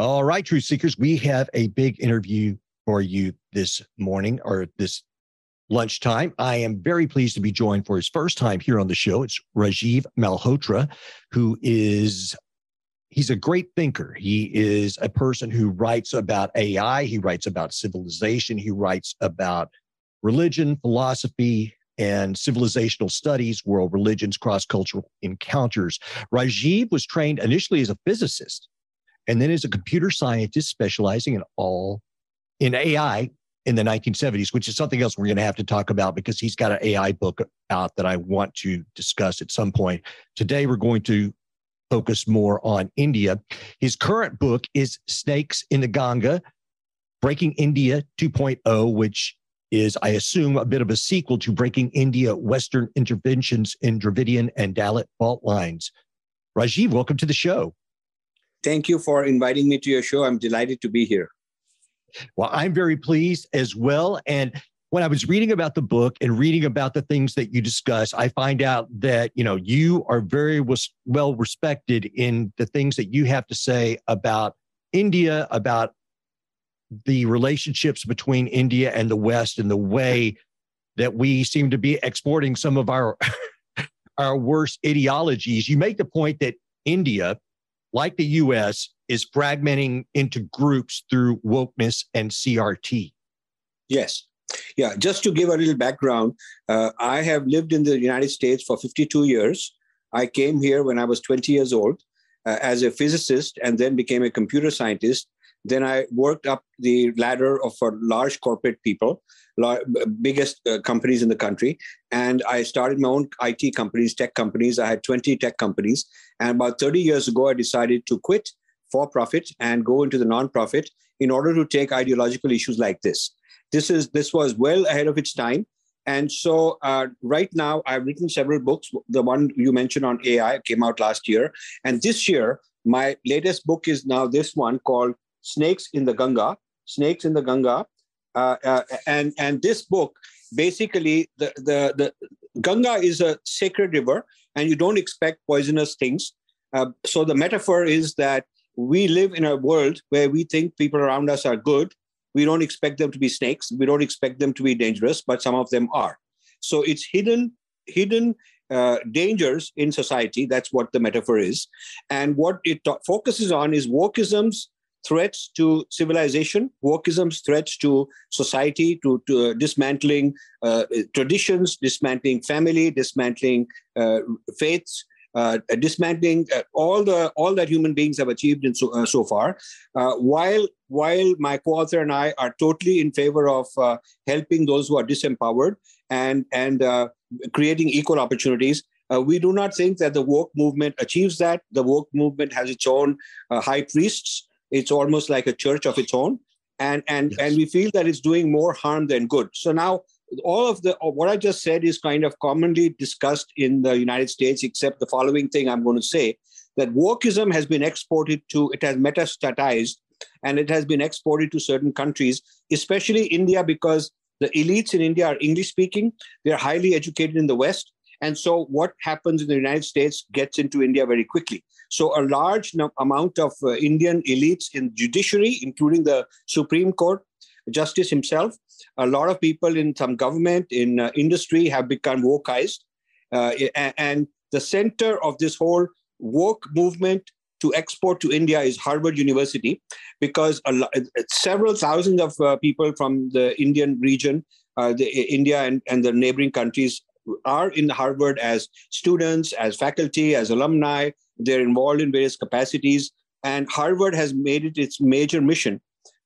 All right, Truth Seekers, we have a big interview for you this morning or this lunchtime. I am very pleased to be joined for his first time here on the show. It's Rajiv Malhotra, who is he's a great thinker. He is a person who writes about AI, he writes about civilization, he writes about religion, philosophy, and civilizational studies, world religions, cross cultural encounters. Rajiv was trained initially as a physicist and then as a computer scientist specializing in all in AI in the 1970s, which is something else we're going to have to talk about because he's got an AI book out that I want to discuss at some point. Today, we're going to focus more on India. His current book is Snakes in the Ganga Breaking India 2.0, which is, I assume, a bit of a sequel to Breaking India Western Interventions in Dravidian and Dalit Fault Lines. Rajiv, welcome to the show. Thank you for inviting me to your show. I'm delighted to be here. Well, I'm very pleased as well. And when I was reading about the book and reading about the things that you discuss, I find out that you know you are very well respected in the things that you have to say about India, about the relationships between India and the West, and the way that we seem to be exporting some of our our worst ideologies. You make the point that India like the US, is fragmenting into groups through wokeness and CRT. Yes. Yeah, just to give a little background, uh, I have lived in the United States for 52 years. I came here when I was 20 years old uh, as a physicist and then became a computer scientist. Then I worked up the ladder of for large corporate people biggest uh, companies in the country. And I started my own IT companies, tech companies. I had 20 tech companies. And about 30 years ago, I decided to quit for profit and go into the nonprofit in order to take ideological issues like this. This is this was well ahead of its time. And so uh, right now, I've written several books. The one you mentioned on AI came out last year. And this year, my latest book is now this one called Snakes in the Ganga. Snakes in the Ganga uh, uh, and and this book basically the, the the Ganga is a sacred river, and you don't expect poisonous things. Uh, so the metaphor is that we live in a world where we think people around us are good. We don't expect them to be snakes. We don't expect them to be dangerous, but some of them are. So it's hidden hidden uh, dangers in society. That's what the metaphor is. And what it focuses on is wokeism's threats to civilization, wokeism's threats to society, to, to uh, dismantling uh, traditions, dismantling family, dismantling uh, faiths, uh, dismantling uh, all the all that human beings have achieved in so, uh, so far. while while my co-author and I are totally in favor of helping those who are disempowered and and creating equal opportunities, uh, we do not think that the woke movement achieves that. The woke movement has its own uh, high priests it's almost like a church of its own and and yes. and we feel that it's doing more harm than good so now all of the what i just said is kind of commonly discussed in the united states except the following thing i'm going to say that wokeism has been exported to it has metastatized and it has been exported to certain countries especially india because the elites in india are english speaking they're highly educated in the west and so what happens in the united states gets into india very quickly so a large amount of uh, Indian elites in judiciary, including the Supreme Court, justice himself, a lot of people in some government, in uh, industry have become wokeized. Uh, and the center of this whole woke movement to export to India is Harvard University, because lo- uh, several thousands of uh, people from the Indian region, uh, the India and, and the neighboring countries, are in Harvard as students, as faculty, as alumni, they're involved in various capacities. And Harvard has made it its major mission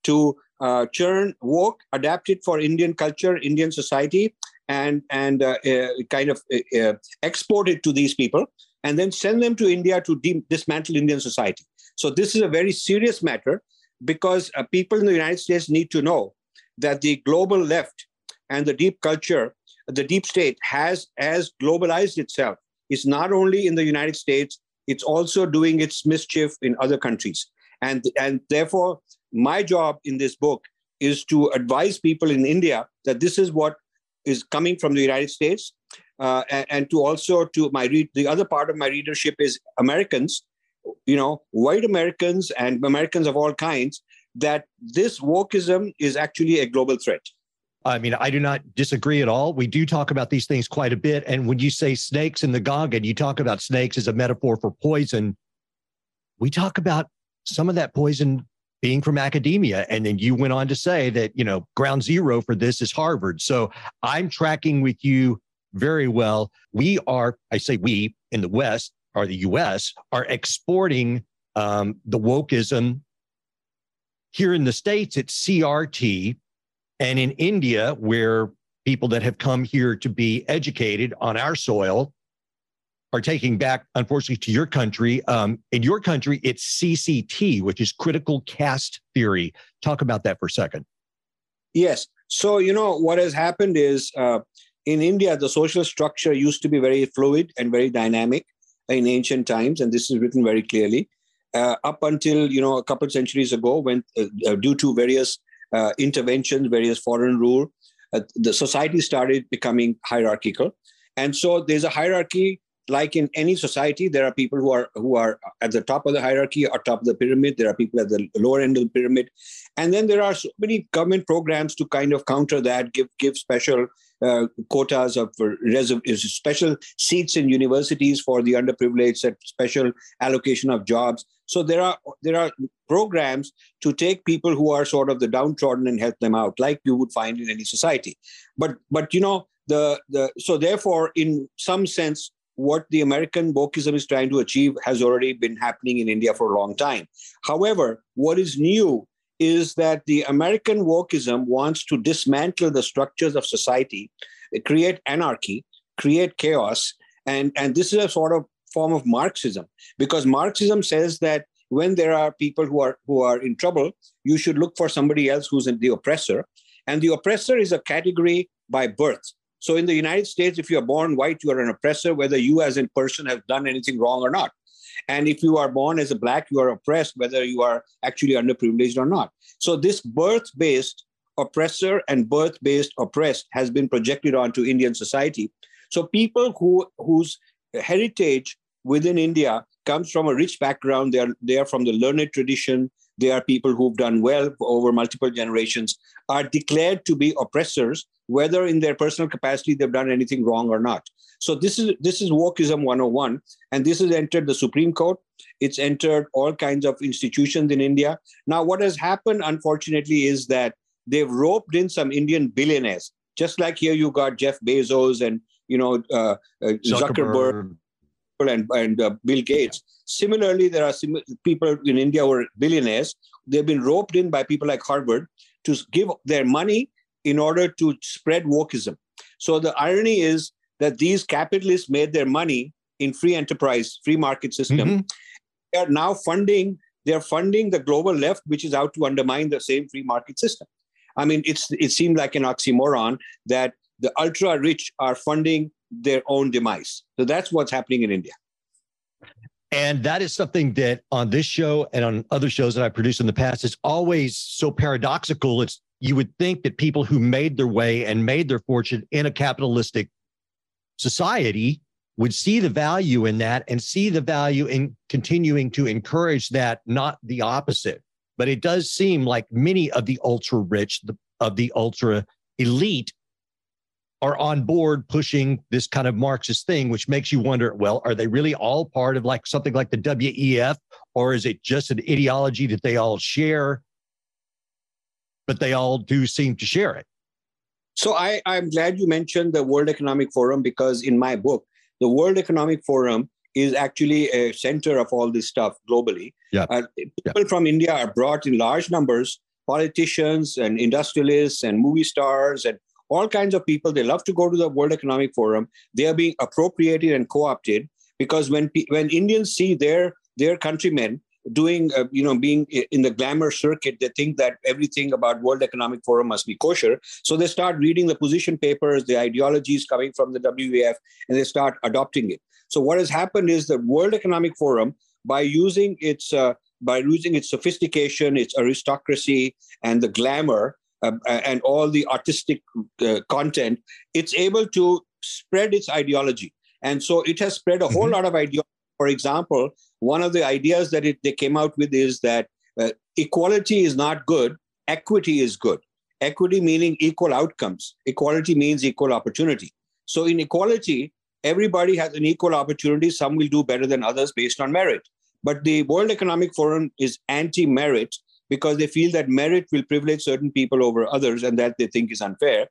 to uh, churn, work, adapt it for Indian culture, Indian society, and and uh, uh, kind of uh, uh, export it to these people, and then send them to India to de- dismantle Indian society. So this is a very serious matter because uh, people in the United States need to know that the global left and the deep culture, the deep state has has globalized itself. It's not only in the United States, it's also doing its mischief in other countries. And, and therefore, my job in this book is to advise people in India that this is what is coming from the United States, uh, and, and, to also to my read the other part of my readership is Americans you know, white Americans and Americans of all kinds that this wokeism is actually a global threat. I mean, I do not disagree at all. We do talk about these things quite a bit. And when you say snakes in the gong and you talk about snakes as a metaphor for poison, we talk about some of that poison being from academia. And then you went on to say that, you know, ground zero for this is Harvard. So I'm tracking with you very well. We are, I say we in the West or the US, are exporting um, the wokeism. Here in the States, it's CRT. And in India, where people that have come here to be educated on our soil are taking back, unfortunately, to your country. Um, in your country, it's CCT, which is critical caste theory. Talk about that for a second. Yes. So, you know, what has happened is uh, in India, the social structure used to be very fluid and very dynamic in ancient times, and this is written very clearly. Uh, up until you know a couple of centuries ago, when uh, uh due to various uh, interventions, various foreign rule, uh, the society started becoming hierarchical, and so there's a hierarchy like in any society, there are people who are who are at the top of the hierarchy or top of the pyramid. There are people at the lower end of the pyramid, and then there are so many government programs to kind of counter that, give give special uh, quotas of special seats in universities for the underprivileged, special allocation of jobs. So there are there are programs to take people who are sort of the downtrodden and help them out, like you would find in any society. But but you know the the so therefore in some sense what the American wokeism is trying to achieve has already been happening in India for a long time. However, what is new is that the American wokeism wants to dismantle the structures of society, create anarchy, create chaos. And, and this is a sort of form of Marxism, because Marxism says that when there are people who are who are in trouble, you should look for somebody else who's the oppressor. And the oppressor is a category by birth. So in the United States, if you are born white, you are an oppressor, whether you as a person have done anything wrong or not. And if you are born as a black, you are oppressed, whether you are actually underprivileged or not. So this birth-based oppressor and birth-based oppressed has been projected onto Indian society. So people who whose heritage within India comes from a rich background, they are they are from the learned tradition, they are people who've done well over multiple generations, are declared to be oppressors, whether in their personal capacity they've done anything wrong or not. So this is this is wokeism 101, and this has entered the Supreme Court. It's entered all kinds of institutions in India. Now, what has happened, unfortunately, is that they've roped in some Indian billionaires. Just like here, you got Jeff Bezos and you know uh, uh, Zuckerberg. Zuckerberg and, and uh, Bill Gates. Similarly, there are sim- people in India who are billionaires. They've been roped in by people like Harvard to give their money in order to spread wokeism. So the irony is that these capitalists made their money in free enterprise, free market system. Mm-hmm. They are now funding. They are funding the global left, which is out to undermine the same free market system. I mean, it's it seemed like an oxymoron that the ultra rich are funding their own demise. So that's what's happening in India. And that is something that on this show and on other shows that I produced in the past is always so paradoxical. It's you would think that people who made their way and made their fortune in a capitalistic society would see the value in that and see the value in continuing to encourage that, not the opposite. But it does seem like many of the ultra rich, the, of the ultra elite, are on board pushing this kind of Marxist thing, which makes you wonder well, are they really all part of like something like the WEF, or is it just an ideology that they all share, but they all do seem to share it? So I, I'm glad you mentioned the World Economic Forum because in my book, the World Economic Forum is actually a center of all this stuff globally. Yeah. Uh, people yeah. from India are brought in large numbers, politicians and industrialists and movie stars and all kinds of people. They love to go to the World Economic Forum. They are being appropriated and co-opted because when when Indians see their their countrymen doing uh, you know being in the glamour circuit they think that everything about world economic forum must be kosher so they start reading the position papers the ideologies coming from the wef and they start adopting it so what has happened is the world economic forum by using its uh, by using its sophistication its aristocracy and the glamour uh, and all the artistic uh, content, it's able to spread its ideology. And so it has spread a whole mm-hmm. lot of ideology. For example, one of the ideas that it, they came out with is that uh, equality is not good, equity is good. Equity meaning equal outcomes, equality means equal opportunity. So, in equality, everybody has an equal opportunity. Some will do better than others based on merit. But the World Economic Forum is anti merit because they feel that merit will privilege certain people over others and that they think is unfair.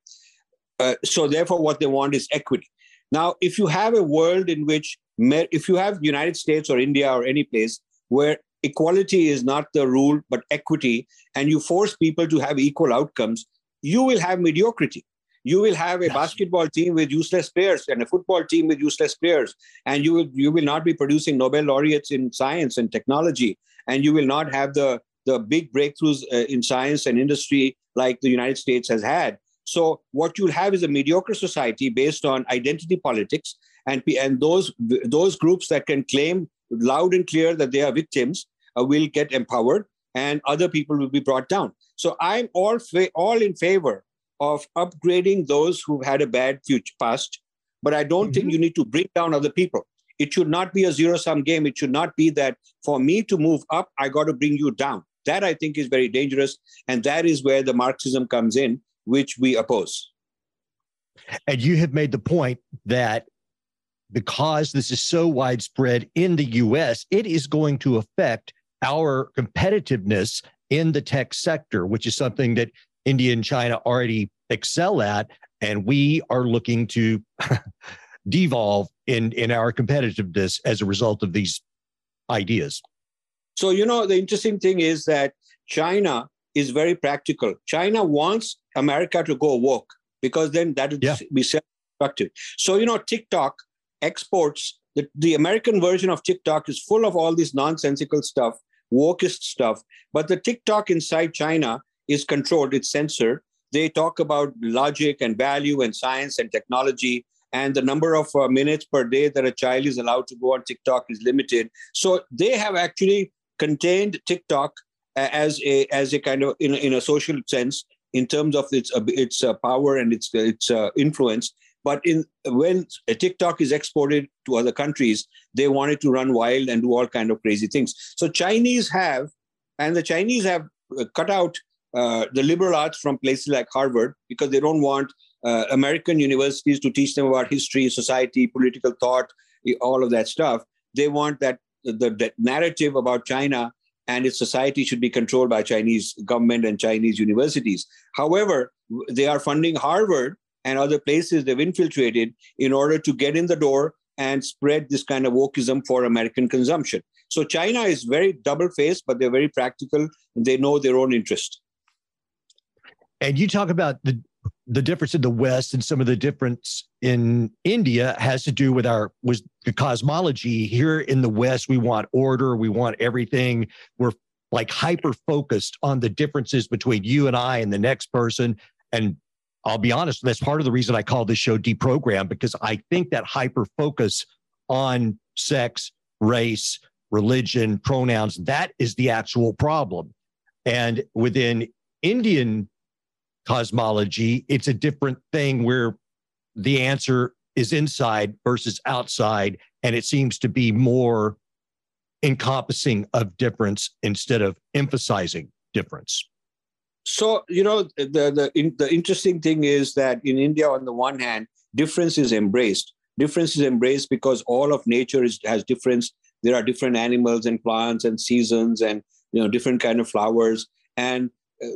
Uh, so, therefore, what they want is equity. Now, if you have a world in which, if you have United States or India or any place where equality is not the rule but equity, and you force people to have equal outcomes, you will have mediocrity. You will have a yes. basketball team with useless players and a football team with useless players, and you will you will not be producing Nobel laureates in science and technology, and you will not have the the big breakthroughs uh, in science and industry like the United States has had. So what you'll have is a mediocre society based on identity politics, and and those those groups that can claim loud and clear that they are victims uh, will get empowered, and other people will be brought down. So I'm all fa- all in favor of upgrading those who've had a bad future past, but I don't mm-hmm. think you need to bring down other people. It should not be a zero sum game. It should not be that for me to move up, I got to bring you down. That I think is very dangerous. And that is where the Marxism comes in, which we oppose. And you have made the point that because this is so widespread in the US, it is going to affect our competitiveness in the tech sector, which is something that India and China already excel at. And we are looking to devolve in, in our competitiveness as a result of these ideas. So, you know, the interesting thing is that China is very practical. China wants America to go woke because then that will yeah. be self-destructive. So, you know, TikTok exports the, the American version of TikTok is full of all this nonsensical stuff, wokeist stuff. But the TikTok inside China is controlled, it's censored. They talk about logic and value and science and technology and the number of uh, minutes per day that a child is allowed to go on TikTok is limited. So they have actually contained TikTok as a as a kind of in, in a social sense in terms of its uh, its uh, power and its its uh, influence. But in when TikTok is exported to other countries, they want it to run wild and do all kind of crazy things. So Chinese have, and the Chinese have uh, cut out uh, the liberal arts from places like Harvard because they don't want uh, American universities to teach them about history, society, political thought, all of that stuff. They want that the, the narrative about China and its society should be controlled by Chinese government and Chinese universities. However, they are funding Harvard and other places they've infiltrated in order to get in the door and spread this kind of wokeism for American consumption. So China is very double faced, but they're very practical and they know their own interest. And you talk about the the difference in the West and some of the difference in India has to do with our was the cosmology. Here in the West, we want order, we want everything. We're like hyper focused on the differences between you and I and the next person. And I'll be honest, that's part of the reason I call this show deprogram because I think that hyper focus on sex, race, religion, pronouns, that is the actual problem. And within Indian cosmology, it's a different thing where the answer is inside versus outside. And it seems to be more encompassing of difference instead of emphasizing difference. So, you know, the, the, in, the interesting thing is that in India, on the one hand, difference is embraced. Difference is embraced because all of nature is, has difference. There are different animals and plants and seasons and, you know, different kind of flowers. And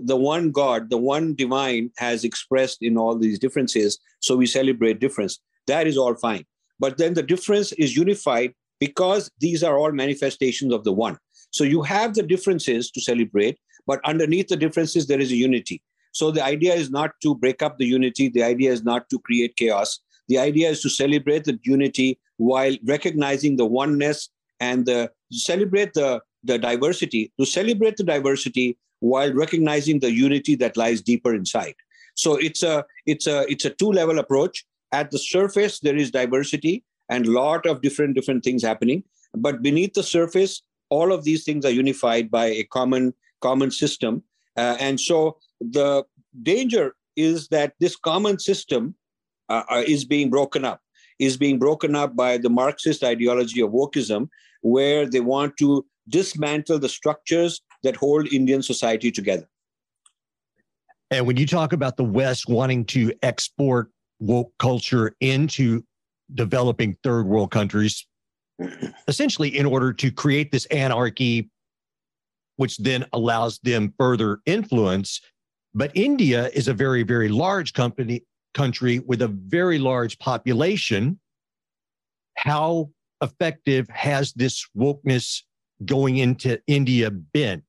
the one God, the one divine has expressed in all these differences. So we celebrate difference. That is all fine. But then the difference is unified because these are all manifestations of the one. So you have the differences to celebrate, but underneath the differences, there is a unity. So the idea is not to break up the unity. The idea is not to create chaos. The idea is to celebrate the unity while recognizing the oneness and the celebrate the, the diversity. To celebrate the diversity, while recognizing the unity that lies deeper inside. So it's a it's a it's a two level approach. At the surface, there is diversity and a lot of different different things happening, but beneath the surface, all of these things are unified by a common common system. Uh, and so the danger is that this common system uh, uh is being broken up is being broken up by the Marxist ideology of wokeism, where they want to dismantle the structures that hold Indian society together. And when you talk about the West wanting to export woke culture into developing third world countries, essentially in order to create this anarchy, which then allows them further influence. But India is a very, very large company country with a very large population. How effective has this wokeness going into India been?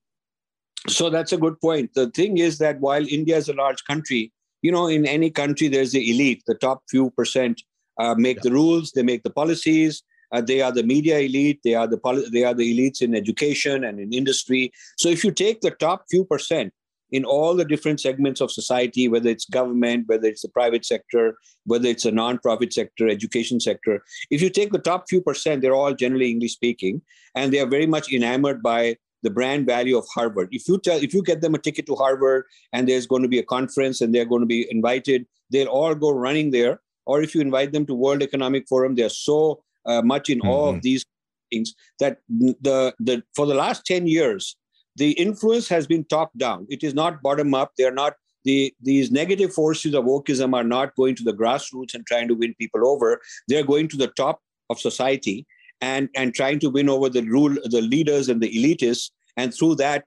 So that's a good point. The thing is that while India is a large country, you know, in any country, there's the elite, the top few percent uh, make yeah. the rules, they make the policies. Uh, they are the media elite. They are the poli- they are the elites in education and in industry. So if you take the top few percent in all the different segments of society, whether it's government, whether it's the private sector, whether it's a non-profit sector, education sector, if you take the top few percent, they're all generally English speaking, and they are very much enamored by the brand value of Harvard. If you tell, if you get them a ticket to Harvard and there's going to be a conference and they're going to be invited, they'll all go running there. Or if you invite them to World Economic Forum, they're so uh, much in mm-hmm. awe of mm-hmm. these things that the the for the last 10 years the influence has been top down it is not bottom up they are not the these negative forces of wokeism are not going to the grassroots and trying to win people over they're going to the top of society and and trying to win over the rule the leaders and the elitists and through that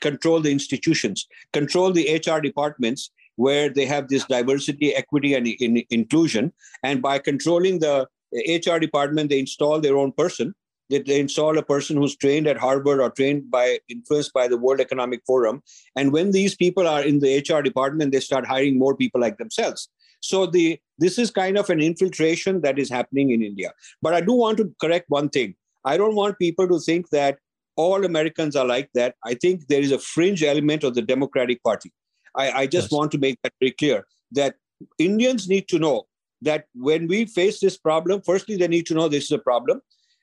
control the institutions control the hr departments where they have this diversity equity and in, inclusion. And by controlling the hr department they install their own person. They, they install a person who's trained at harvard or trained by influenced by the world economic forum. And when these people are in the hr department they start hiring more people like themselves so the this is kind of an infiltration that is happening in India. But I do want to correct one thing. I don't want people to think that all Americans are like that. I think there is a fringe element of the Democratic Party. I, I just yes. want to make that very clear that Indians need to know that when we face this problem, firstly, they need to know this is a problem.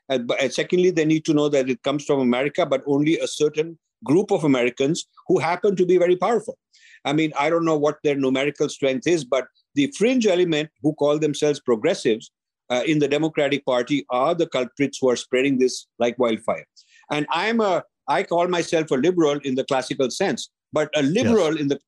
And, and secondly, they need to know that it comes from America, but only a certain group of Americans who happen to be very powerful. I mean, I don't know what their numerical strength is, but the fringe element who call themselves progressives uh, in the Democratic Party are the culprits who are spreading this like wildfire. And I'm a, I call myself a liberal in the classical sense, but a liberal yes. in the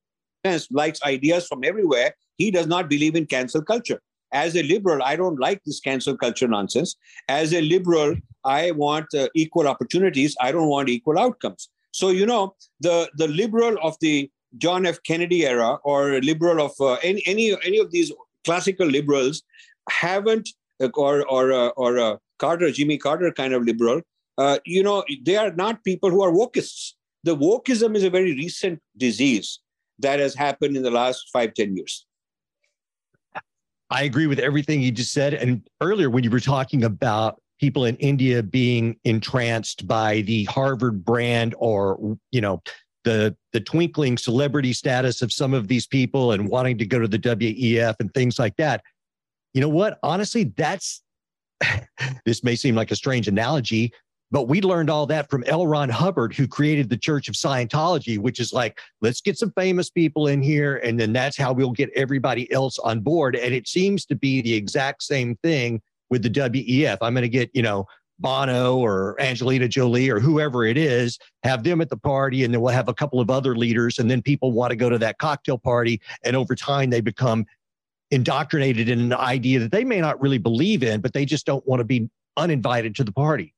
sense likes ideas from everywhere. He does not believe in cancel culture. As a liberal, I don't like this cancel culture nonsense. As a liberal, I want uh, equal opportunities. I don't want equal outcomes. So you know, the the liberal of the John F. Kennedy era or liberal of uh, any, any any of these classical liberals haven't uh, or or uh, or uh, Carter Jimmy Carter kind of liberal. Uh, you know, they are not people who are wokeists. The wokeism is a very recent disease that has happened in the last five ten years. I agree with everything you just said. And earlier, when you were talking about people in India being entranced by the Harvard brand or, you know, the the twinkling celebrity status of some of these people and wanting to go to the WEF and things like that. You know what? Honestly, that's this may seem like a strange analogy, but we learned all that from L. Ron Hubbard, who created the Church of Scientology, which is like, let's get some famous people in here, and then that's how we'll get everybody else on board. And it seems to be the exact same thing with the WEF. I'm going to get, you know, Bono or Angelina Jolie or whoever it is, have them at the party, and then we'll have a couple of other leaders, and then people want to go to that cocktail party, and over time they become indoctrinated in an idea that they may not really believe in, but they just don't want to be uninvited to the party.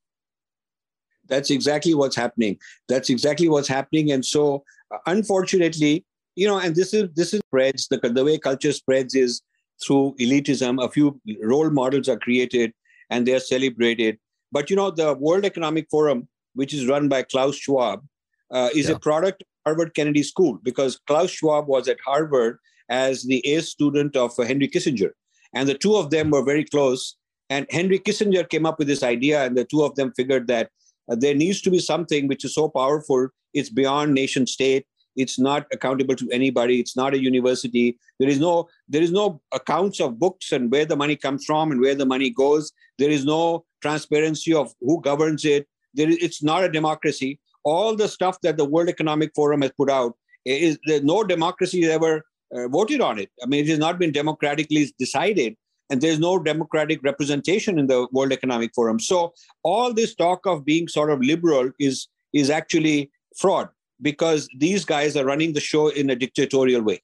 That's exactly what's happening. That's exactly what's happening, and so uh, unfortunately, you know, and this is this is spreads the the way culture spreads is through elitism. A few role models are created and they are celebrated but you know, the World Economic Forum, which is run by Klaus Schwab, uh, is yeah. a product of Harvard Kennedy School because Klaus Schwab was at Harvard as the A student of uh, Henry Kissinger. And the two of them were very close. And Henry Kissinger came up with this idea, and the two of them figured that uh, there needs to be something which is so powerful, it's beyond nation state, it's not accountable to anybody. It's not a university. There is no there is no accounts of books and where the money comes from and where the money goes. There is no transparency of who governs it. There is, it's not a democracy. All the stuff that the world economic forum has put out is there no democracy ever uh, voted on it. I mean it has not been democratically decided and there's no democratic representation in the World Economic Forum. So all this talk of being sort of liberal is is actually fraud because these guys are running the show in a dictatorial way.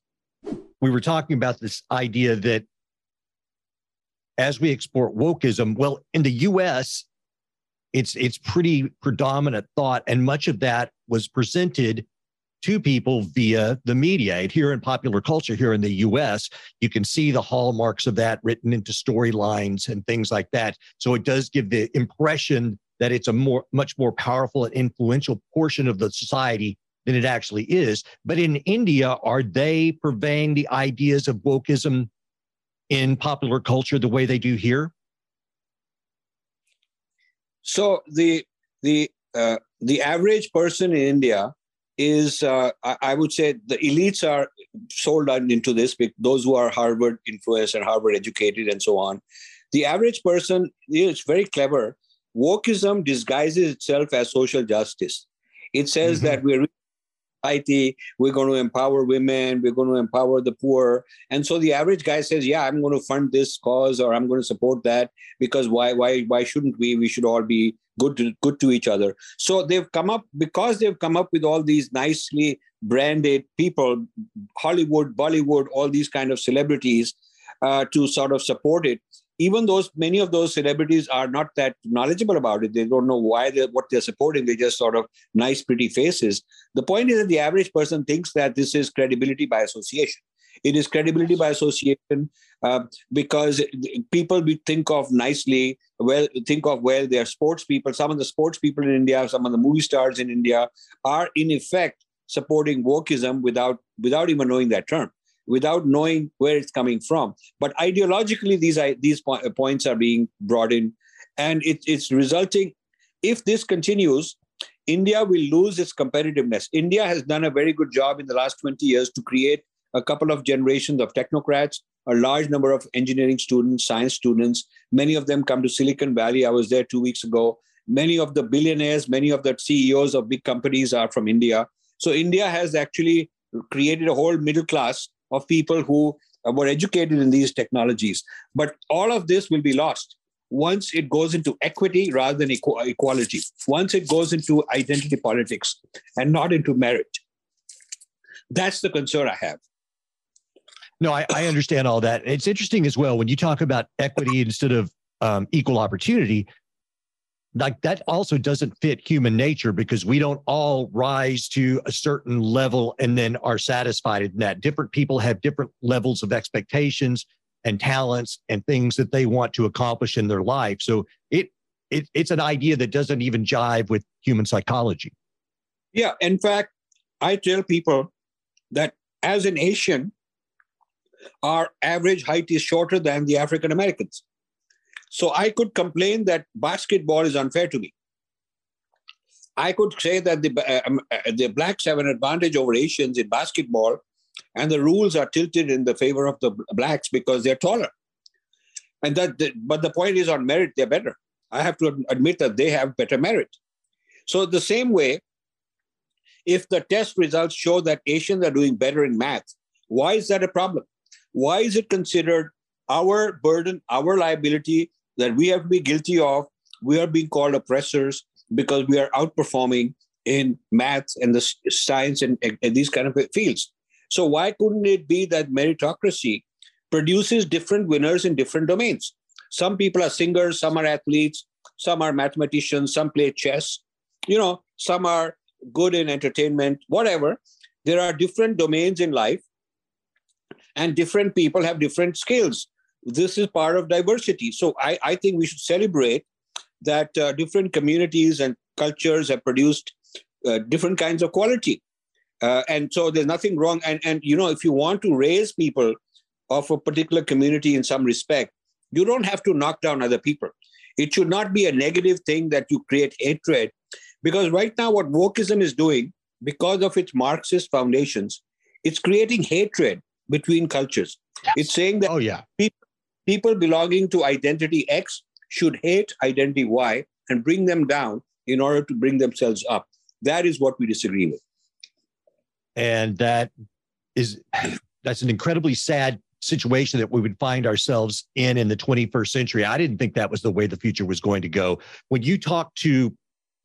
We were talking about this idea that as we export wokeism, well, in the US, it's it's pretty predominant thought, and much of that was presented to people via the media. Here in popular culture, here in the US, you can see the hallmarks of that written into storylines and things like that. So it does give the impression that it's a more much more powerful and influential portion of the society than it actually is. But in India, are they purveying the ideas of wokeism in popular culture the way they do here? So the the uh, the average person in India is, uh, I would say, the elites are sold into this. Those who are Harvard influenced and Harvard educated and so on. The average person is very clever. Wokeism disguises itself as social justice. It says mm-hmm. that we're society. We're going to empower women. We're going to empower the poor. And so the average guy says, "Yeah, I'm going to fund this cause, or I'm going to support that because why? Why? Why shouldn't we? We should all be good to good to each other." So they've come up because they've come up with all these nicely branded people, Hollywood, Bollywood, all these kind of celebrities uh, to sort of support it even those many of those celebrities are not that knowledgeable about it. They don't know why they what they're supporting. They just sort of nice pretty faces. The point is that the average person thinks that this is credibility by association. It is credibility by association uh, because people we think of nicely well think of well they're sports people. Some of the sports people in india some of the movie stars in india are in effect supporting wokeism without without even knowing that term without knowing where it's coming from. But ideologically, these these points are being brought in, and it, it's resulting. If this continues, India will lose its competitiveness. India has done a very good job in the last 20 years to create a couple of generations of technocrats, a large number of engineering students, science students. Many of them come to Silicon Valley. I was there two weeks ago. Many of the billionaires, many of the CEOs of big companies are from India. So India has actually created a whole middle class of people who were educated in these technologies. But all of this will be lost once it goes into equity rather than equality, once it goes into identity politics and not into merit. That's the concern I have. No, I, I understand all that. It's interesting as well when you talk about equity instead of um, equal opportunity like that also doesn't fit human nature because we don't all rise to a certain level and then are satisfied in that. Different people have different levels of expectations and talents and things that they want to accomplish in their life. So it, it it's an idea that doesn't even jive with human psychology. Yeah in fact i tell people that as an asian our average height is shorter than the african americans so I could complain that basketball is unfair to me. I could say that the, uh, um, uh, the blacks have an advantage over Asians in basketball, and the rules are tilted in the favor of the blacks because they're taller. And that, but the point is, on merit, they're better. I have to admit that they have better merit. So the same way, if the test results show that Asians are doing better in math, why is that a problem? Why is it considered our burden, our liability that we have to be guilty of. We are being called oppressors because we are outperforming in maths and the science and, and these kind of fields. So why couldn't it be that meritocracy produces different winners in different domains? Some people are singers, some are athletes, some are mathematicians, some play chess, you know, some are good in entertainment, whatever. There are different domains in life, and different people have different skills this is part of diversity. So I, I think we should celebrate that uh, different communities and cultures have produced uh, different kinds of quality. Uh, and so there's nothing wrong. And, and, you know, if you want to raise people of a particular community in some respect, you don't have to knock down other people. It should not be a negative thing that you create hatred. Because right now, what wokeism is doing, because of its Marxist foundations, it's creating hatred between cultures. Yes. It's saying that oh, yeah. people people belonging to identity X should hate identity Y and bring them down in order to bring themselves up. That is what we disagree with. And that is that's an incredibly sad situation that we would find ourselves in in the 21st century. I didn't think that was the way the future was going to go. When you talk to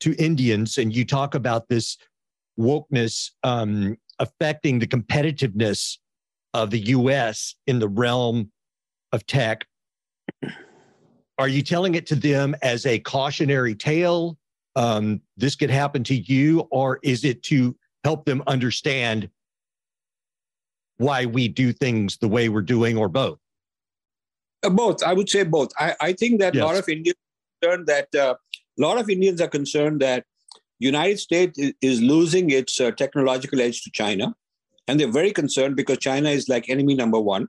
to Indians and you talk about this wokeness um, affecting the competitiveness of the U.S. in the realm of tech, are you telling it to them as a cautionary tale? Um, this could happen to you, or is it to help them understand why we do things the way we're doing, or both? Uh, both. I would say both. I, I think that yes. a lot of Indians concerned that uh, a lot of Indians are concerned that United States is losing its uh, technological edge to China, and they're very concerned because China is like enemy number one.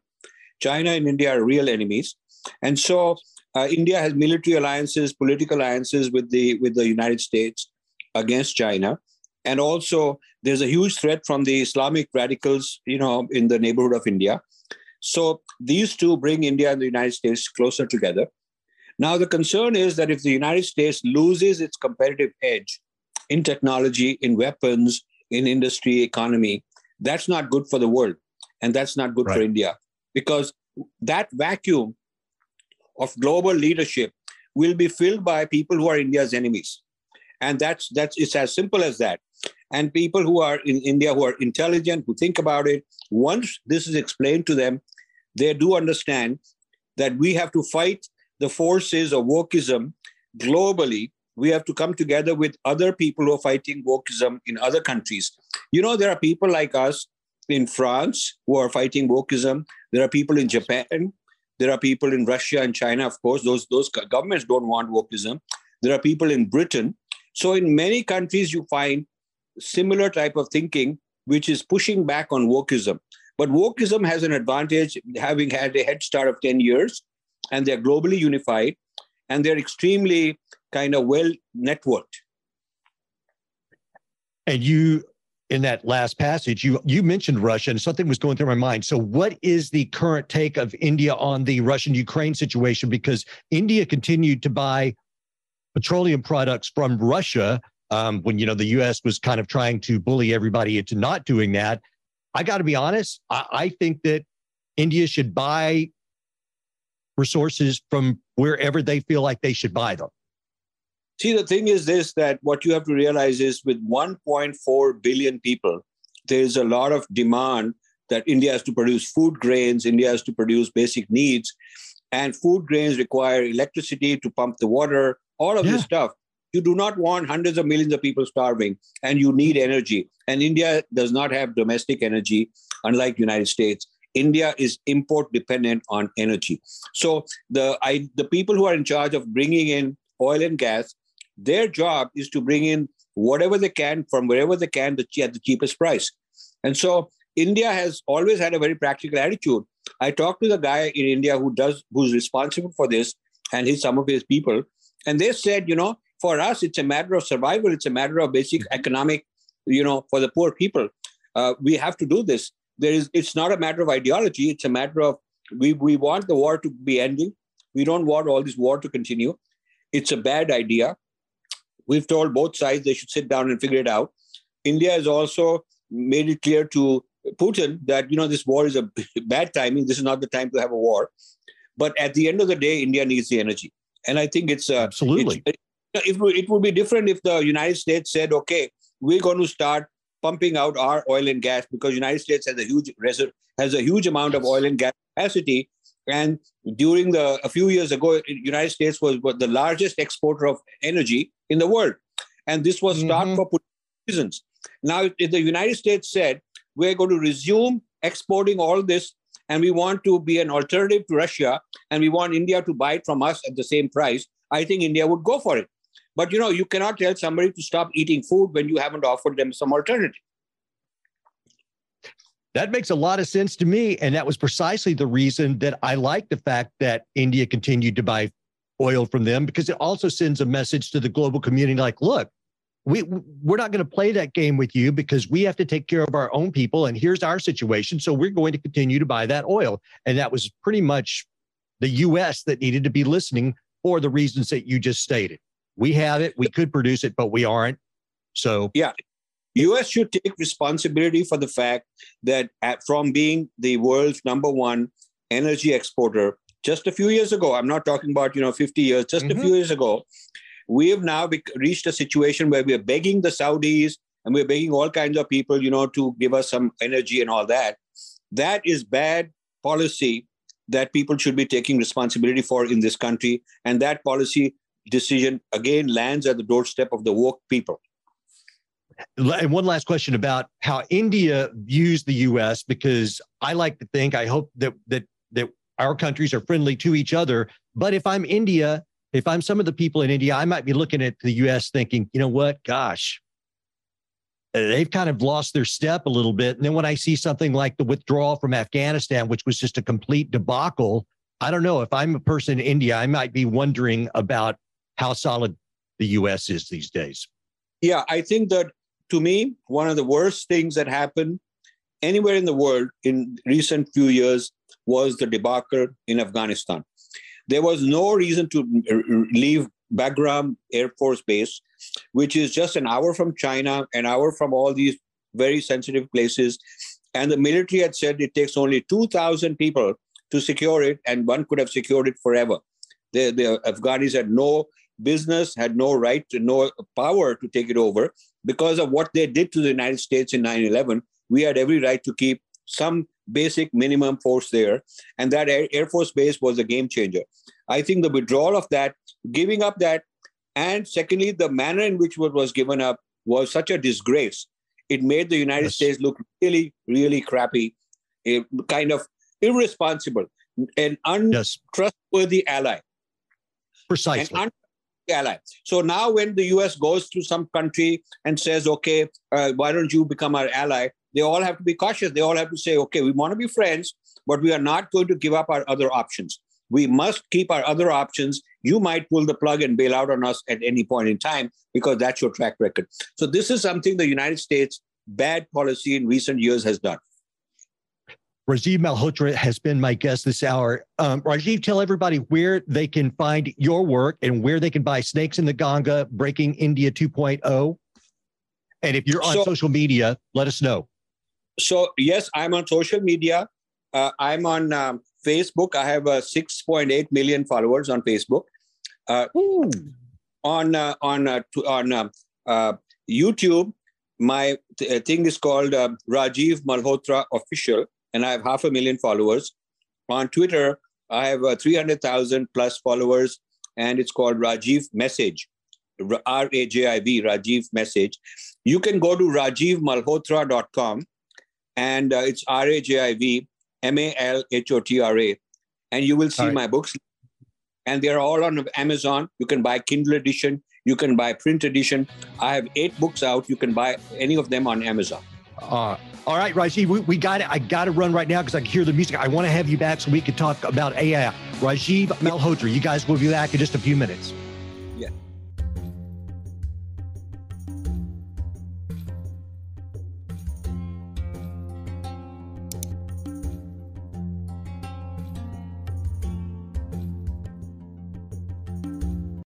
China and India are real enemies, and so uh, India has military alliances, political alliances with the with the United States against China, and also there's a huge threat from the Islamic radicals, you know, in the neighborhood of India. So these two bring India and the United States closer together. Now the concern is that if the United States loses its competitive edge in technology, in weapons, in industry, economy, that's not good for the world, and that's not good right. for India because that vacuum of global leadership will be filled by people who are India's enemies. And that's that's it's as simple as that. And people who are in India who are intelligent, who think about it, once this is explained to them, they do understand that we have to fight the forces of wokeism globally. We have to come together with other people who are fighting wokeism in other countries. You know, there are people like us in France who are fighting wokeism. There are people in Japan there are people in Russia and China, of course. Those those governments don't want wokeism. There are people in Britain. So in many countries, you find similar type of thinking, which is pushing back on wokeism. But wokeism has an advantage, having had a head start of 10 years, and they're globally unified, and they're extremely kind of well networked. And you in that last passage, you you mentioned Russia, and something was going through my mind. So, what is the current take of India on the Russian-Ukraine situation? Because India continued to buy petroleum products from Russia um, when you know the U.S. was kind of trying to bully everybody into not doing that. I got to be honest. I, I think that India should buy resources from wherever they feel like they should buy them. See, the thing is this that what you have to realize is with 1.4 billion people, there's a lot of demand that India has to produce food grains, India has to produce basic needs. And food grains require electricity to pump the water, all of yeah. this stuff. You do not want hundreds of millions of people starving, and you need energy. And India does not have domestic energy, unlike United States. India is import dependent on energy. So the I, the people who are in charge of bringing in oil and gas their job is to bring in whatever they can from wherever they can at the cheapest price. And so India has always had a very practical attitude. I talked to the guy in India who does who's responsible for this and his some of his people, and they said, you know, for us it's a matter of survival. It's a matter of basic mm-hmm. economic, you know, for the poor people. Uh, we have to do this. There is. It's not a matter of ideology. It's a matter of we we want the war to be ending. We don't want all this war to continue. It's a bad idea. We've told both sides they should sit down and figure it out. India has also made it clear to Putin that you know this war is a bad timing. This is not the time to have a war. But at the end of the day, India needs the energy, and I think it's uh, absolutely. It's, it, it would be different if the United States said, "Okay, we're going to start pumping out our oil and gas because United States has a huge reserve, has a huge amount of oil and gas capacity, and during the a few years ago, United States was, was the largest exporter of energy in the world, and this was mm-hmm. for reasons. Now, if the United States said we're going to resume exporting all this, and we want to be an alternative to Russia, and we want India to buy it from us at the same price, I think India would go for it. But you know, you cannot tell somebody to stop eating food when you haven't offered them some alternative. That makes a lot of sense to me. And that was precisely the reason that I like the fact that India continued to buy oil from them because it also sends a message to the global community like, look, we we're not going to play that game with you because we have to take care of our own people and here's our situation. So we're going to continue to buy that oil. And that was pretty much the US that needed to be listening for the reasons that you just stated. We have it we could produce it but we aren't. So yeah. US should take responsibility for the fact that at, from being the world's number one energy exporter just a few years ago. I'm not talking about, you know, 50 years, just mm-hmm. a few years ago. We have now reached a situation where we are begging the Saudis and we're begging all kinds of people, you know, to give us some energy and all that. That is bad policy that people should be taking responsibility for in this country. And that policy decision again lands at the doorstep of the woke people. And one last question about how India views the U.S. because I like to think, I hope that that our countries are friendly to each other. But if I'm India, if I'm some of the people in India, I might be looking at the U.S. thinking, you know what, gosh, they've kind of lost their step a little bit. And then when I see something like the withdrawal from Afghanistan, which was just a complete debacle, I don't know if I'm a person in India, I might be wondering about how solid the U.S. is these days. Yeah, I think that to me, one of the worst things that happened anywhere in the world in recent few years was the debacle in Afghanistan. There was no reason to leave Bagram Air Force Base, which is just an hour from China, an hour from all these very sensitive places. And the military had said it takes only 2,000 people to secure it, and one could have secured it forever. The, the Afghanis had no business, had no right, no power to take it over because of what they did to the United States in 9 11. We had every right to keep some basic minimum force there. And that Air Force Base was a game changer. I think the withdrawal of that, giving up that, and secondly, the manner in which what was given up was such a disgrace. It made the United yes. States look really, really crappy, kind of irresponsible, an untrustworthy yes. ally. Precisely. Ally. So now, when the US goes to some country and says, okay, uh, why don't you become our ally? They all have to be cautious. They all have to say, okay, we want to be friends, but we are not going to give up our other options. We must keep our other options. You might pull the plug and bail out on us at any point in time because that's your track record. So, this is something the United States bad policy in recent years has done. Rajiv Malhotra has been my guest this hour. Um, Rajiv, tell everybody where they can find your work and where they can buy Snakes in the Ganga, Breaking India 2.0. And if you're on so, social media, let us know. So, yes, I'm on social media. Uh, I'm on um, Facebook. I have uh, 6.8 million followers on Facebook. Uh, on uh, on uh, on um, uh, YouTube, my th- thing is called Rajiv Malhotra Official and I have half a million followers. On Twitter, I have uh, 300,000 plus followers, and it's called Rajiv Message, R A J I V, Rajiv Message. You can go to rajivmalhotra.com, and uh, it's R A J I V M A L H O T R A, and you will see right. my books. And they're all on Amazon. You can buy Kindle edition, you can buy print edition. I have eight books out. You can buy any of them on Amazon. Uh, all right, Rajiv, we, we got it. I got to run right now because I can hear the music. I want to have you back so we can talk about AI. Rajiv Malhotra, you guys will be back in just a few minutes.